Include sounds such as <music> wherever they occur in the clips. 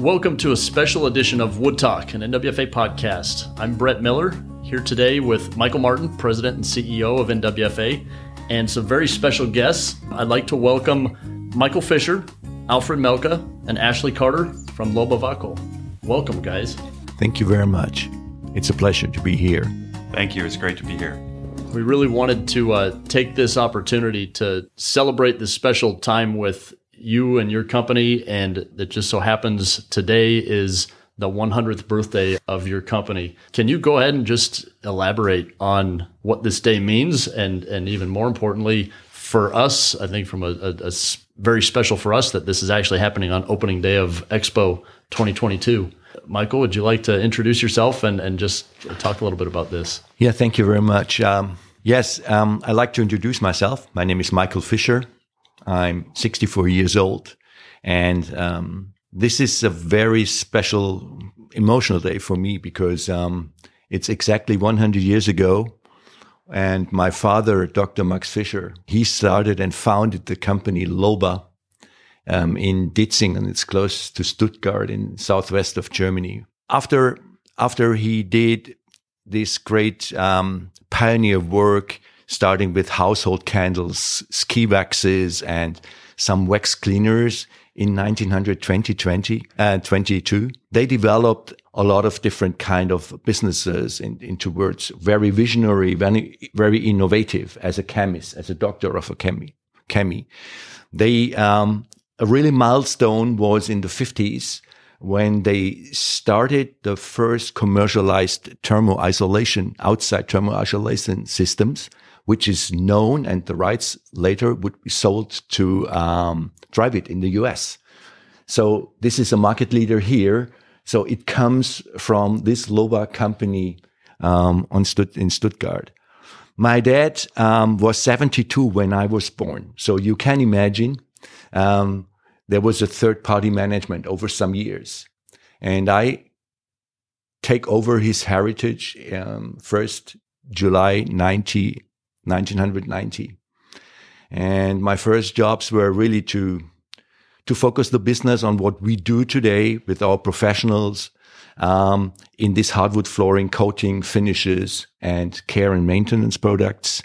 Welcome to a special edition of Wood Talk, an NWFA podcast. I'm Brett Miller, here today with Michael Martin, President and CEO of NWFA, and some very special guests. I'd like to welcome Michael Fischer, Alfred Melka, and Ashley Carter from Loba-Wakol. Welcome, guys. Thank you very much. It's a pleasure to be here. Thank you. It's great to be here. We really wanted to uh, take this opportunity to celebrate this special time with you and your company. And it just so happens today is the 100th birthday of your company. Can you go ahead and just elaborate on what this day means? And, and even more importantly, for us, I think from a, a, a very special for us that this is actually happening on opening day of Expo 2022. Michael, would you like to introduce yourself and, and just talk a little bit about this? Yeah, thank you very much. Um, yes, um, I'd like to introduce myself. My name is Michael Fischer. I'm 64 years old. And um, this is a very special, emotional day for me because um, it's exactly 100 years ago. And my father, Dr. Max Fischer, he started and founded the company Loba um, in Ditzingen. It's close to Stuttgart in southwest of Germany. After after he did this great um, pioneer work starting with household candles, ski waxes, and some wax cleaners in 1920, 20, uh, 22. They developed a lot of different kind of businesses in, in towards very visionary, very, very innovative as a chemist, as a doctor of a chemi. chemi. They, um, a really milestone was in the 50s when they started the first commercialized thermal isolation, outside thermal isolation systems which is known and the rights later would be sold to um, Dryvit in the US. So this is a market leader here. So it comes from this Loba company um, on Stutt in Stuttgart. My dad um, was 72 when I was born. So you can imagine um, there was a third party management over some years. And I take over his heritage um, first July 90, 1990. And my first jobs were really to, to focus the business on what we do today with our professionals um, in this hardwood flooring coating finishes and care and maintenance products.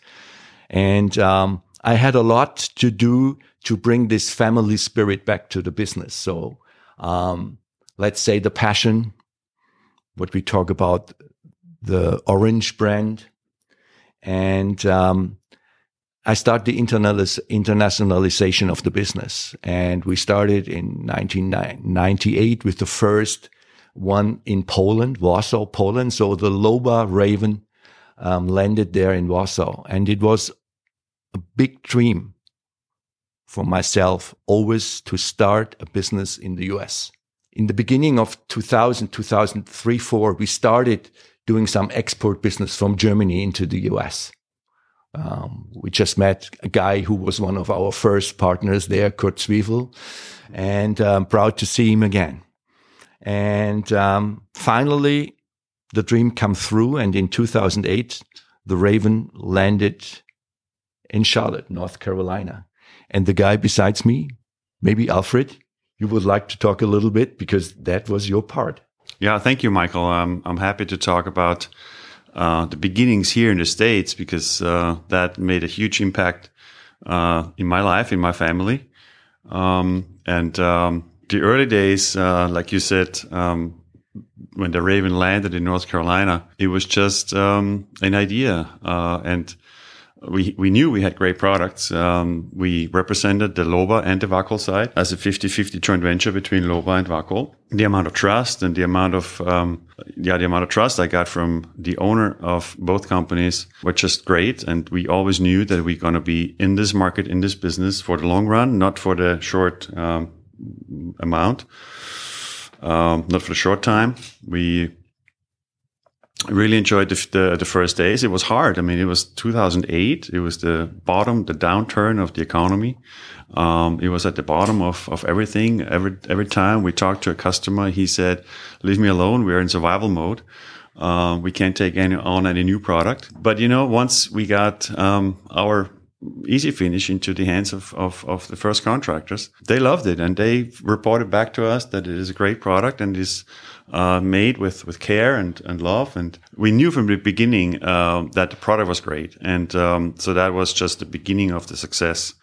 And um, I had a lot to do to bring this family spirit back to the business. So um, let's say the passion, what we talk about, the orange brand, and um, I started the internationalization of the business. And we started in 1998 with the first one in Poland, Warsaw, Poland. So the Loba Raven um, landed there in Warsaw. And it was a big dream for myself always to start a business in the US. In the beginning of 2000, 2003, 4, we started doing some export business from Germany into the US. Um, we just met a guy who was one of our first partners there, Kurt Zwiefel, and um, proud to see him again. And um, finally, the dream come through, and in 2008, the Raven landed in Charlotte, North Carolina. And the guy besides me, maybe Alfred, you would like to talk a little bit because that was your part. Yeah, thank you, Michael. I'm I'm happy to talk about uh, the beginnings here in the states because uh, that made a huge impact uh, in my life, in my family, um, and um, the early days, uh, like you said. Um, when the Raven landed in North Carolina, it was just um, an idea, uh, and we, we knew we had great products. Um, we represented the Loba and the Wakol side as a 50-50 joint venture between Loba and Wakol. The amount of trust and the amount of, um, yeah, the amount of trust I got from the owner of both companies were just great. And we always knew that we're going to be in this market, in this business for the long run, not for the short, um, amount, um, not for the short time. We, Really enjoyed the, the, the first days. It was hard. I mean, it was 2008. It was the bottom, the downturn of the economy. Um, it was at the bottom of, of everything. Every every time we talked to a customer, he said, "Leave me alone. We're in survival mode. Um, we can't take any on any new product." But you know, once we got um, our easy finish into the hands of, of, of the first contractors. They loved it and they reported back to us that it is a great product and is uh, made with, with care and, and love. And we knew from the beginning uh, that the product was great. And um, so that was just the beginning of the success.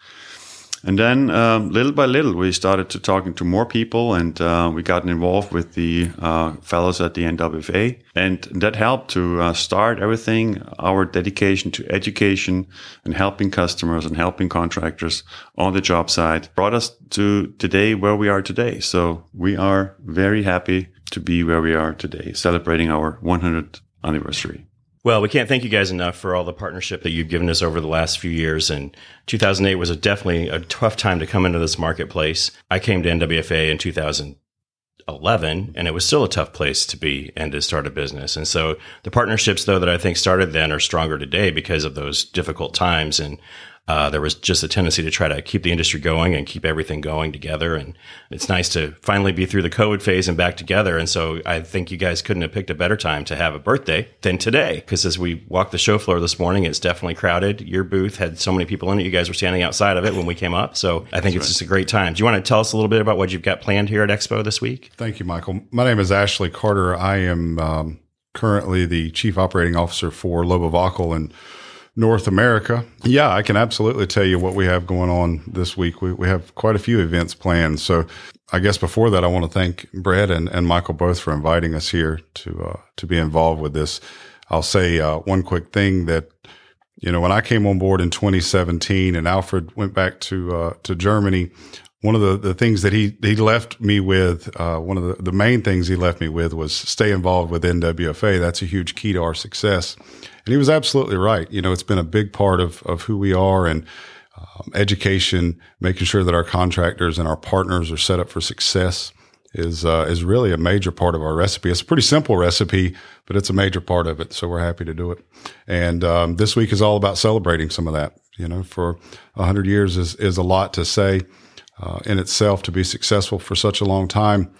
And then um, little by little, we started to talking to more people, and uh, we got involved with the uh, fellows at the NWFA, and that helped to uh, start everything. Our dedication to education and helping customers and helping contractors on the job site brought us to today where we are today. So we are very happy to be where we are today, celebrating our 100th anniversary. Well, we can't thank you guys enough for all the partnership that you've given us over the last few years. And 2008 was a definitely a tough time to come into this marketplace. I came to NWFA in 2011, and it was still a tough place to be and to start a business. And so the partnerships, though, that I think started then are stronger today because of those difficult times. And uh, there was just a tendency to try to keep the industry going and keep everything going together. And it's nice to finally be through the COVID phase and back together. And so I think you guys couldn't have picked a better time to have a birthday than today. Because as we walked the show floor this morning, it's definitely crowded. Your booth had so many people in it. You guys were standing outside of it when we came up. So I think That's it's right. just a great time. Do you want to tell us a little bit about what you've got planned here at Expo this week? Thank you, Michael. My name is Ashley Carter. I am um, currently the Chief Operating Officer for Loba-Wakol and North America. Yeah, I can absolutely tell you what we have going on this week. We, we have quite a few events planned. So I guess before that, I want to thank Brett and, and Michael both for inviting us here to, uh, to be involved with this. I'll say, uh, one quick thing that, you know, when I came on board in 2017 and Alfred went back to, uh, to Germany, one of the, the things that he, he left me with, uh, one of the, the main things he left me with was stay involved with NWFA. That's a huge key to our success. And he was absolutely right. You know, it's been a big part of, of who we are and um, education, making sure that our contractors and our partners are set up for success is, uh, is really a major part of our recipe. It's a pretty simple recipe, but it's a major part of it. So we're happy to do it. And, um, this week is all about celebrating some of that. You know, for a hundred years is, is a lot to say. Uh, in itself to be successful for such a long time.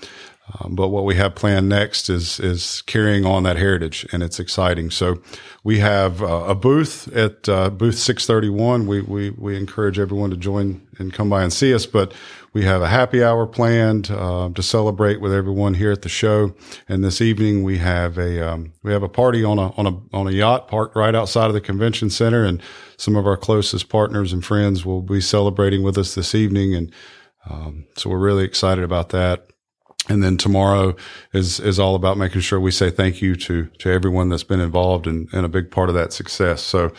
Um, but what we have planned next is is carrying on that heritage, and it's exciting. So we have uh, a booth at uh, booth 631. We, we we encourage everyone to join and come by and see us. But we have a happy hour planned uh, to celebrate with everyone here at the show. And this evening we have a um, we have a party on a on a on a yacht parked right outside of the convention center, and some of our closest partners and friends will be celebrating with us this evening. And um, so we're really excited about that. And then tomorrow is, is all about making sure we say thank you to, to everyone that's been involved and, a big part of that success. So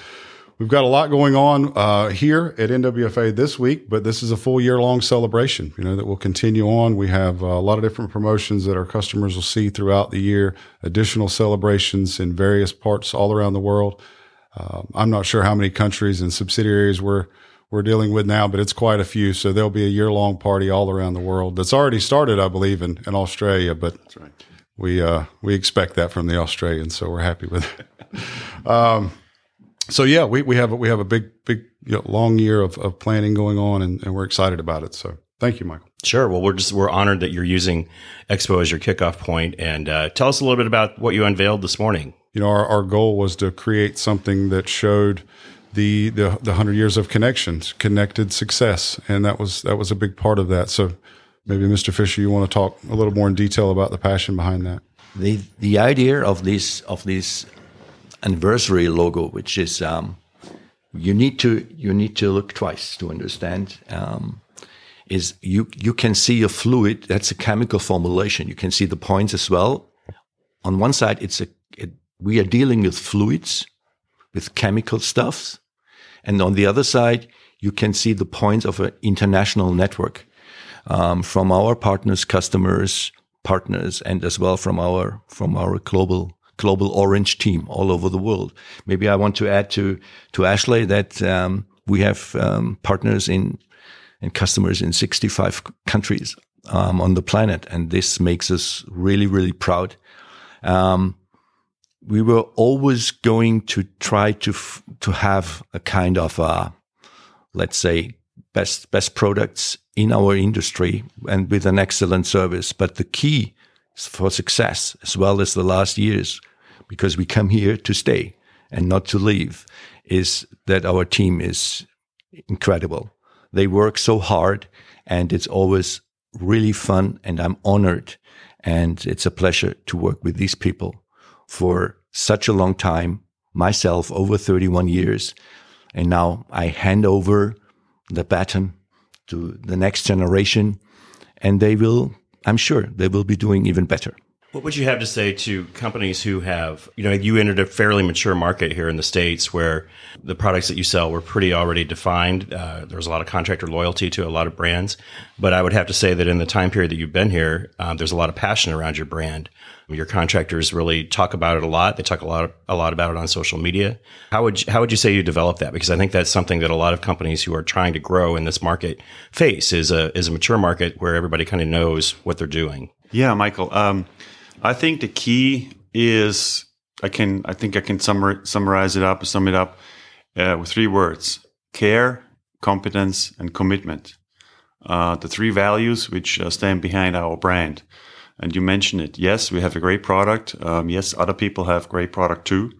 we've got a lot going on, uh, here at NWFA this week, but this is a full year long celebration, you know, that will continue on. We have a lot of different promotions that our customers will see throughout the year, additional celebrations in various parts all around the world. Um, I'm not sure how many countries and subsidiaries we're, we're dealing with now, but it's quite a few. So there'll be a year long party all around the world that's already started, I believe, in, in Australia. But right. we uh, we expect that from the Australians, so we're happy with it. <laughs> um, so yeah, we, we have we have a big big you know, long year of, of planning going on, and, and we're excited about it. So thank you, Michael. Sure. Well, we're just we're honored that you're using Expo as your kickoff point, and uh, tell us a little bit about what you unveiled this morning. You know, our, our goal was to create something that showed the the the hundred years of connections, connected success, and that was that was a big part of that. So maybe Mr. Fischer, you want to talk a little more in detail about the passion behind that. The the idea of this of this anniversary logo, which is um, you need to you need to look twice to understand. Um, is you you can see a fluid that's a chemical formulation. You can see the points as well. On one side, it's a it, we are dealing with fluids, with chemical stuffs, and on the other side, you can see the points of an international network um, from our partners, customers, partners, and as well from our from our global global orange team all over the world. Maybe I want to add to to Ashley that um, we have um, partners in and customers in 65 countries um, on the planet, and this makes us really really proud. Um, we were always going to try to f- to have a kind of a, let's say best best products in our industry and with an excellent service. But the key for success, as well as the last years, because we come here to stay and not to leave, is that our team is incredible. They work so hard and it's always really fun and I'm honored and it's a pleasure to work with these people for such a long time, myself over 31 years. And now I hand over the baton to the next generation and they will, I'm sure they will be doing even better. What would you have to say to companies who have, you know, you entered a fairly mature market here in the States where the products that you sell were pretty already defined. Uh, there was a lot of contractor loyalty to a lot of brands. But I would have to say that in the time period that you've been here, um, there's a lot of passion around your brand. Your contractors really talk about it a lot. They talk a lot, a lot about it on social media. How would you, how would you say you develop that? Because I think that's something that a lot of companies who are trying to grow in this market face is a is a mature market where everybody kind of knows what they're doing. Yeah, Michael. Um, I think the key is I can I think I can summar, summarize it up sum it up uh, with three words: care, competence, and commitment. Uh, the three values which uh, stand behind our brand. And you mentioned it. Yes, we have a great product. Um, yes, other people have great product too.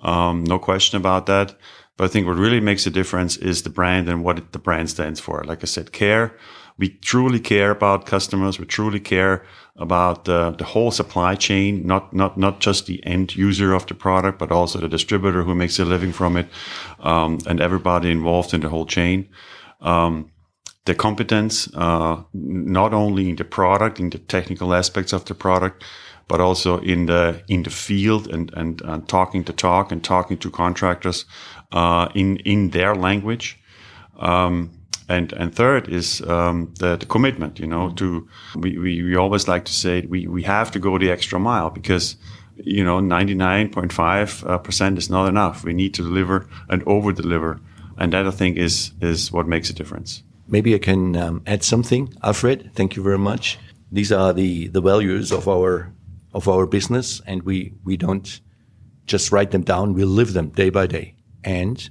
Um, no question about that. But I think what really makes a difference is the brand and what the brand stands for. Like I said, care. We truly care about customers. We truly care about the, the whole supply chain, not, not, not just the end user of the product, but also the distributor who makes a living from it, um, and everybody involved in the whole chain. Um, the competence, uh, not only in the product, in the technical aspects of the product, but also in the in the field and and, and talking to talk and talking to contractors uh, in in their language. Um, and and third is um, the, the, commitment. You know, to we, we, we always like to say we we have to go the extra mile because you know 99.5 uh, percent is not enough. We need to deliver and over deliver, and that I think is is what makes a difference. Maybe I can um, add something, Alfred. Thank you very much. These are the the values of our of our business, and we we don't just write them down. We live them day by day, and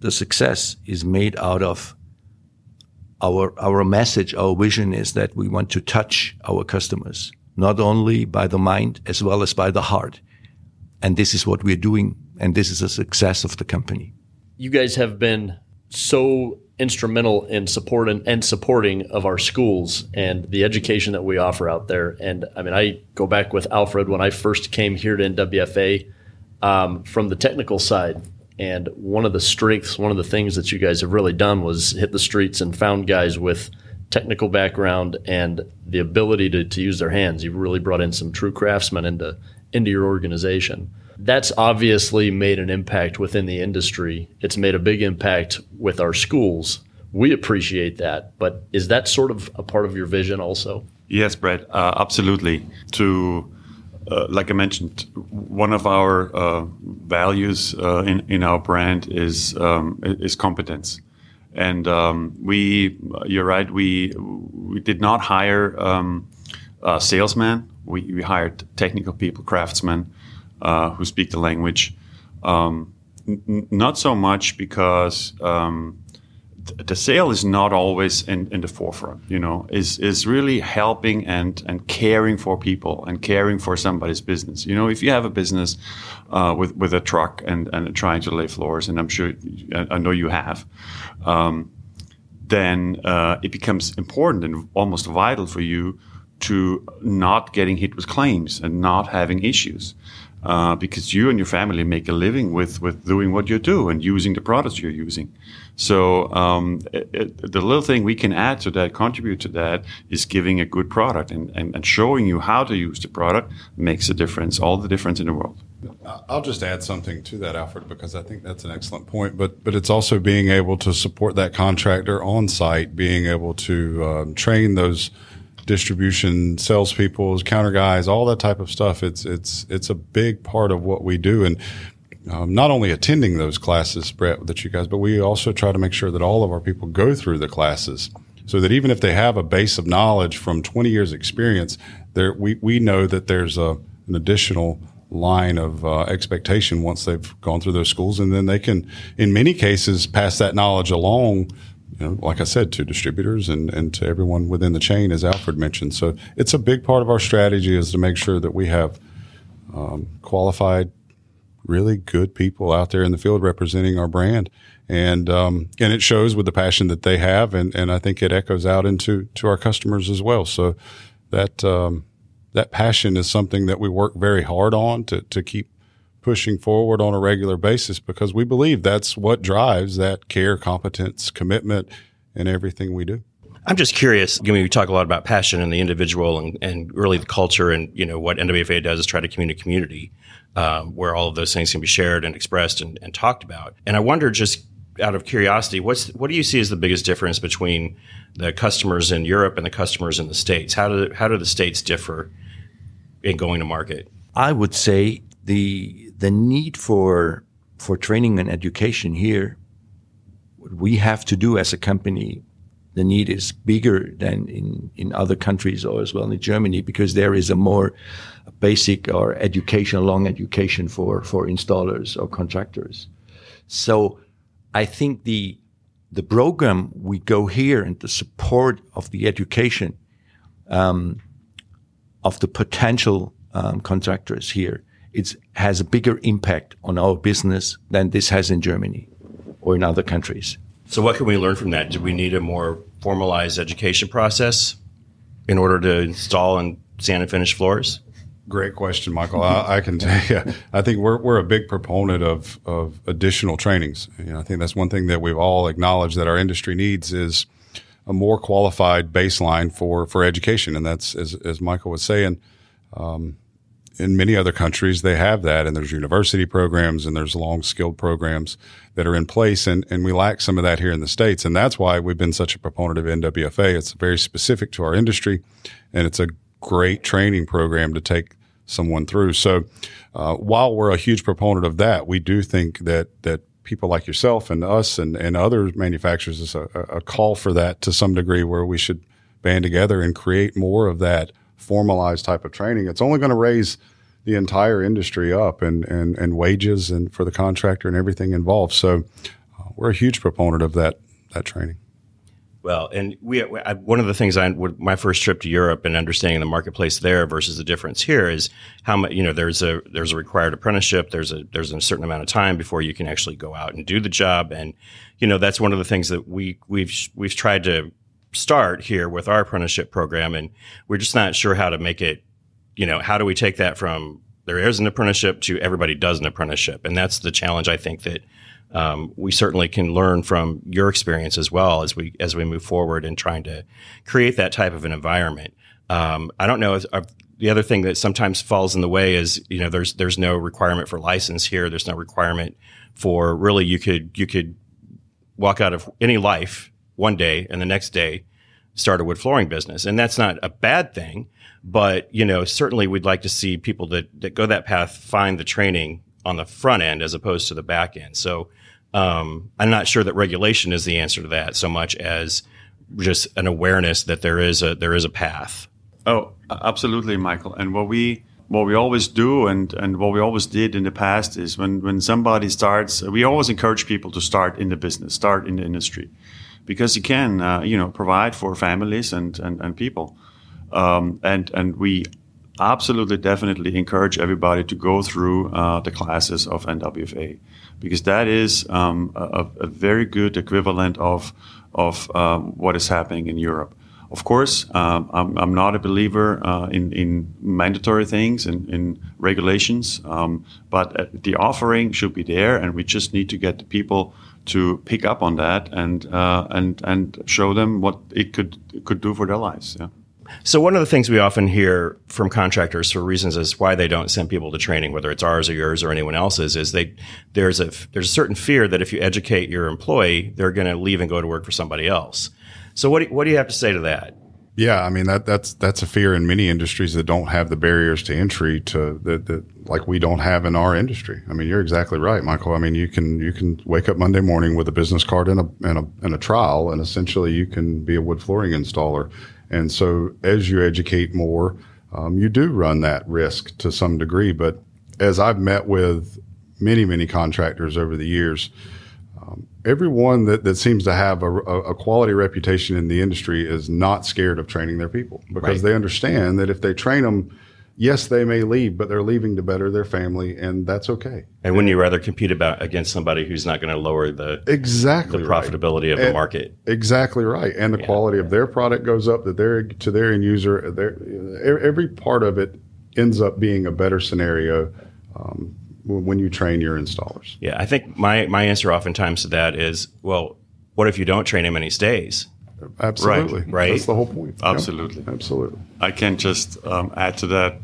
the success is made out of our our message, our vision is that we want to touch our customers, not only by the mind as well as by the heart. And this is what we're doing, and this is a success of the company. You guys have been so instrumental in support and, and, supporting of our schools and the education that we offer out there. And I mean, I go back with Alfred when I first came here to NWFA um, from the technical side. And one of the strengths, one of the things that you guys have really done was hit the streets and found guys with technical background and the ability to, to use their hands. You've really brought in some true craftsmen into into your organization. That's obviously made an impact within the industry. It's made a big impact with our schools. We appreciate that, but is that sort of a part of your vision also? Yes, Brett, uh, absolutely. To uh, like I mentioned, one of our uh, values uh, in in our brand is um, is competence, and um, we you're right we we did not hire um, salesmen. We, we hired technical people, craftsmen uh, who speak the language. Um, n- not so much because um, the sale is not always in, in the forefront, you know, is, is really helping and, and caring for people and caring for somebody's business. You know, if you have a business uh, with, with a truck and, and trying to lay floors, and I'm sure, I know you have, um, then uh, it becomes important and almost vital for you to not getting hit with claims and not having issues uh, because you and your family make a living with with doing what you do and using the products you're using. So um, it, it, the little thing we can add to that, contribute to that, is giving a good product and, and, and showing you how to use the product makes a difference, all the difference in the world. I'll just add something to that, Alfred, because I think that's an excellent point. But but it's also being able to support that contractor on site, being able to um, train those distribution salespeople, counter guys, all that type of stuff. It's it's it's a big part of what we do, and um, not only attending those classes, Brett, that you guys, but we also try to make sure that all of our people go through the classes, so that even if they have a base of knowledge from 20 years experience, there we we know that there's a an additional line of uh, expectation once they've gone through those schools, and then they can, in many cases, pass that knowledge along you know, like I said, to distributors and, and to everyone within the chain, as Alfred mentioned. So it's a big part of our strategy is to make sure that we have um, qualified really good people out there in the field representing our brand. And, um, and it shows with the passion that they have. And, and I think it echoes out into, to our customers as well. So that, um, that passion is something that we work very hard on to, to keep pushing forward on a regular basis because we believe that's what drives that care, competence, commitment in everything we do. I'm just curious. You know, we talk a lot about passion and the individual and, and really the culture and, you know, what NWFA does is try to communicate community um, where all of those things can be shared and expressed and, and talked about. And I wonder just out of curiosity, what's, what do you see as the biggest difference between the customers in Europe and the customers in the States? How do, how do the States differ in going to market? I would say the the need for for training and education here, what we have to do as a company, the need is bigger than in, in other countries or as well in Germany because there is a more basic or education, long education for, for installers or contractors. So I think the the program we go here and the support of the education um, of the potential um, contractors here it has a bigger impact on our business than this has in Germany or in other countries. So, what can we learn from that? Do we need a more formalized education process in order to install and sand and finish floors? Great question, Michael. I, I, can tell you, I think we're, we're a big proponent of, of additional trainings. You know, I think that's one thing that we've all acknowledged that our industry needs is a more qualified baseline for, for education. And that's, as, as Michael was saying, um, in many other countries, they have that, and there's university programs and there's long skilled programs that are in place, and, and we lack some of that here in the states, and that's why we've been such a proponent of NWFA. It's very specific to our industry, and it's a great training program to take someone through. So, uh, while we're a huge proponent of that, we do think that that people like yourself and us and, and other manufacturers is a, a call for that to some degree, where we should band together and create more of that formalized type of training, it's only going to raise the entire industry up and, and, and wages and for the contractor and everything involved. So uh, we're a huge proponent of that, that training. Well, and we, I, one of the things I, my first trip to Europe and understanding the marketplace there versus the difference here is how much, you know, there's a, there's a required apprenticeship. There's a, there's a certain amount of time before you can actually go out and do the job. And, you know, that's one of the things that we, we've, we've tried to start here with our apprenticeship program, and we're just not sure how to make it. You know, how do we take that from there is an apprenticeship to everybody does an apprenticeship, and that's the challenge I think that um, we certainly can learn from your experience as well as we as we move forward in trying to create that type of an environment. Um, I don't know. If, uh, the other thing that sometimes falls in the way is you know there's there's no requirement for license here. There's no requirement for really you could you could walk out of any life one day and the next day start a wood flooring business. And that's not a bad thing, but you know, certainly we'd like to see people that, that go that path find the training on the front end as opposed to the back end. So um, I'm not sure that regulation is the answer to that so much as just an awareness that there is a there is a path. Oh, absolutely, Michael. And what we what we always do and, and what we always did in the past is when, when somebody starts, we always encourage people to start in the business, start in the industry because you can, uh, you know, provide for families and and, and people, um, and and we absolutely definitely encourage everybody to go through uh, the classes of NWFA because that is um, a, a, very good equivalent of of um, what is happening in Europe. Of course, um, I'm, I'm, not a believer uh, in, in mandatory things and in regulations, um, but uh, the offering should be there, and we just need to get the people to pick up on that and uh, and and show them what it could could do for their lives. Yeah. So one of the things we often hear from contractors for reasons as why they don't send people to training, whether it's ours or yours or anyone else's, is they there's a there's a certain fear that if you educate your employee, they're going to leave and go to work for somebody else. So what do, what do you have to say to that? Yeah, I mean that that's that's a fear in many industries that don't have the barriers to entry to that, that like we don't have in our industry. I mean, you're exactly right, Michael. I mean, you can you can wake up Monday morning with a business card and a and a and a trowel, and essentially you can be a wood flooring installer. And so, as you educate more, um, you do run that risk to some degree. But as I've met with many many contractors over the years, everyone that, that seems to have a, a, quality reputation in the industry is not scared of training their people because right. they understand that if they train them, yes, they may leave, but they're leaving to better their family, and that's okay. And wouldn't you rather compete about against somebody who's not going to lower the Exactly the right. profitability of the market? Exactly right, and the quality of their product goes up. That their to their end user, their every part of it ends up being a better scenario um, when when you train your installers. Yeah, I think my my answer oftentimes to that is, well, what if you don't train him and he stays? Absolutely, right. That's the whole point. Yep. Absolutely. absolutely. I can just um, add to that.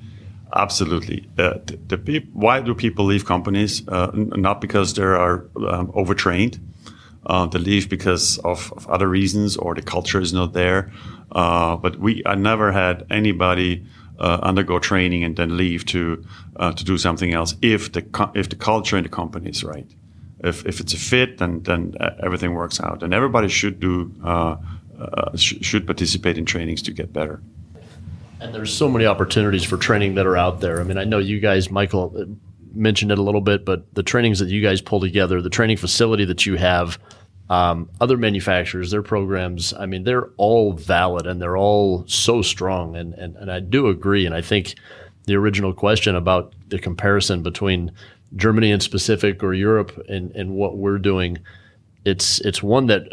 Absolutely. Uh, the, the peop- why do people leave companies? Uh, n- not because they are um, overtrained. Uh, they leave because of, of other reasons or the culture is not there. Uh, but we, I never had anybody uh, undergo training and then leave to uh, to do something else if the if the culture in the company is right. If, if it's a fit, then then uh, everything works out. And everybody should do uh, uh, sh- should participate in trainings to get better. And there's so many opportunities for training that are out there. I mean, I know you guys, Michael, uh, mentioned it a little bit, but the trainings that you guys pull together, the training facility that you have, um, other manufacturers, their programs, I mean, they're all valid and they're all so strong. And, and, and I do agree. And I think the original question about the comparison between Germany in specific or Europe and, and what we're doing, it's it's one that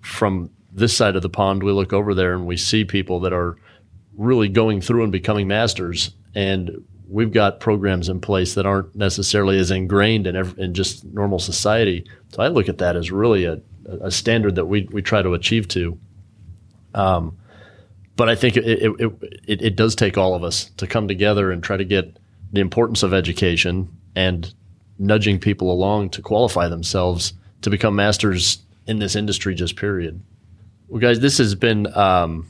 from this side of the pond, we look over there and we see people that are really going through and becoming masters. And we've got programs in place that aren't necessarily as ingrained in, ev- in just normal society. So I look at that as really a, a standard that we, we try to achieve to. Um, but I think it, it, it, it, it does take all of us to come together and try to get the importance of education and nudging people along to qualify themselves to become masters in this industry, just period. Well, guys, this has been um,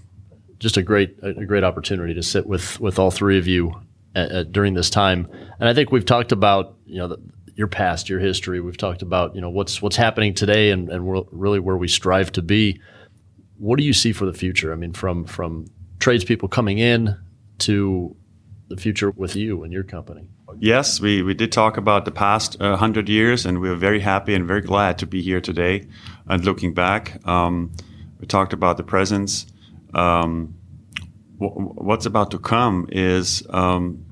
just a great a great opportunity to sit with with all three of you uh, during this time, and I think we've talked about you know the, your past, your history. We've talked about you know what's what's happening today, and and really where we strive to be. What do you see for the future? I mean, from from tradespeople coming in to the future with you and your company. Yes, we, we did talk about the past uh, 100 years, and we are very happy and very glad to be here today. And looking back, um, we talked about the presence. Um, what's about to come is um,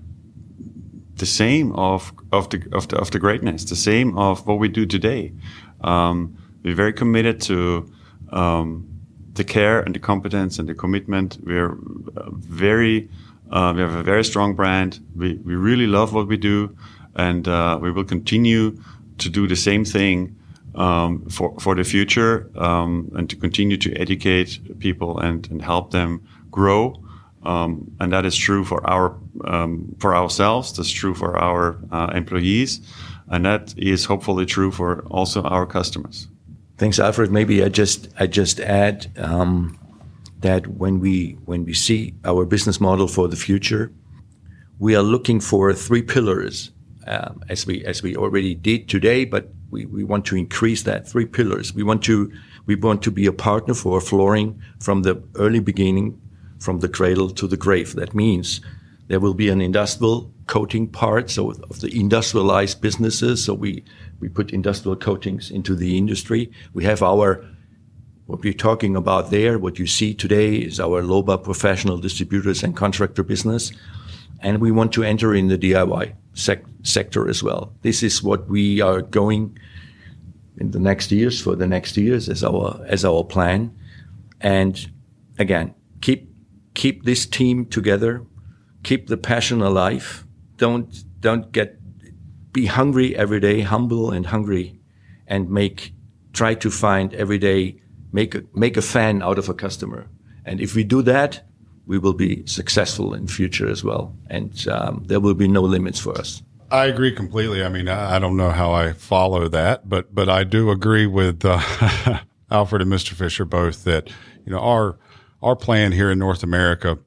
the same of, of, the, of, the, of the greatness, the same of what we do today. Um, we're very committed to um, the care and the competence and the commitment. We're uh, very uh, we have a very strong brand. We, we really love what we do, and uh, we will continue to do the same thing um, for, for the future um, and to continue to educate people and, and help them grow. Um, and that is true for our um, for ourselves. That's true for our uh, employees, and that is hopefully true for also our customers. Thanks, Alfred. Maybe I just I just add um, that when we when we see our business model for the future, we are looking for three pillars, um, as we as we already did today. But we, we want to increase that three pillars. We want to we want to be a partner for flooring from the early beginning, from the cradle to the grave. That means there will be an industrial coating part, so of the industrialized businesses. So we we put industrial coatings into the industry. We have our what we're talking about there, what you see today is our LOBA professional distributors and contractor business. And we want to enter in the DIY sec- sector as well. This is what we are going in the next years for the next years as our, as our plan. And again, keep, keep this team together, keep the passion alive. Don't, don't get, be hungry every day, humble and hungry and make, try to find every day make a, make a fan out of a customer. And if we do that, we will be successful in future as well. And um, there will be no limits for us. I agree completely. I mean, I don't know how I follow that, but but I do agree with uh, <laughs> Alfred and Mr. Fischer both that you know our our plan here in North America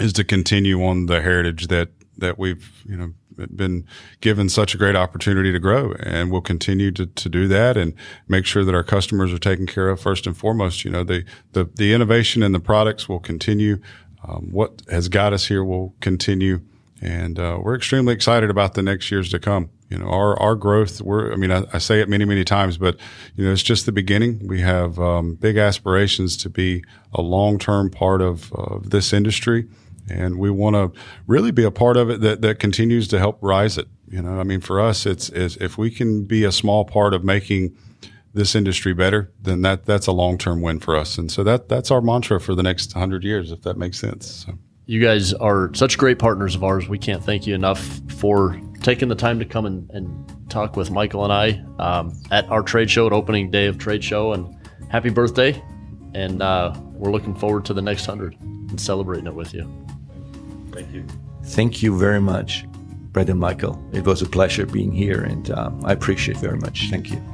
is to continue on the heritage that that we've you know been given such a great opportunity to grow. And we'll continue to, to do that and make sure that our customers are taken care of first and foremost. You know the the, the innovation and the products will continue. Um, what has got us here will continue. And uh, we're extremely excited about the next years to come you know our our growth we're i mean I, I say it many many times but you know it's just the beginning we have um, big aspirations to be a long-term part of, of this industry and we want to really be a part of it that, that continues to help rise it. You know, I mean, for us, it's, it's if we can be a small part of making this industry better, then that that's a long term win for us. And so that that's our mantra for the next hundred years, if that makes sense. So. You guys are such great partners of ours. We can't thank you enough for taking the time to come and, and talk with Michael and I um, at our trade show, at opening day of trade show. And happy birthday! And uh, we're looking forward to the next hundred and celebrating it with you. Thank you. Thank you very much, Brett and Michael. It was a pleasure being here, and uh, I appreciate very much. Thank you.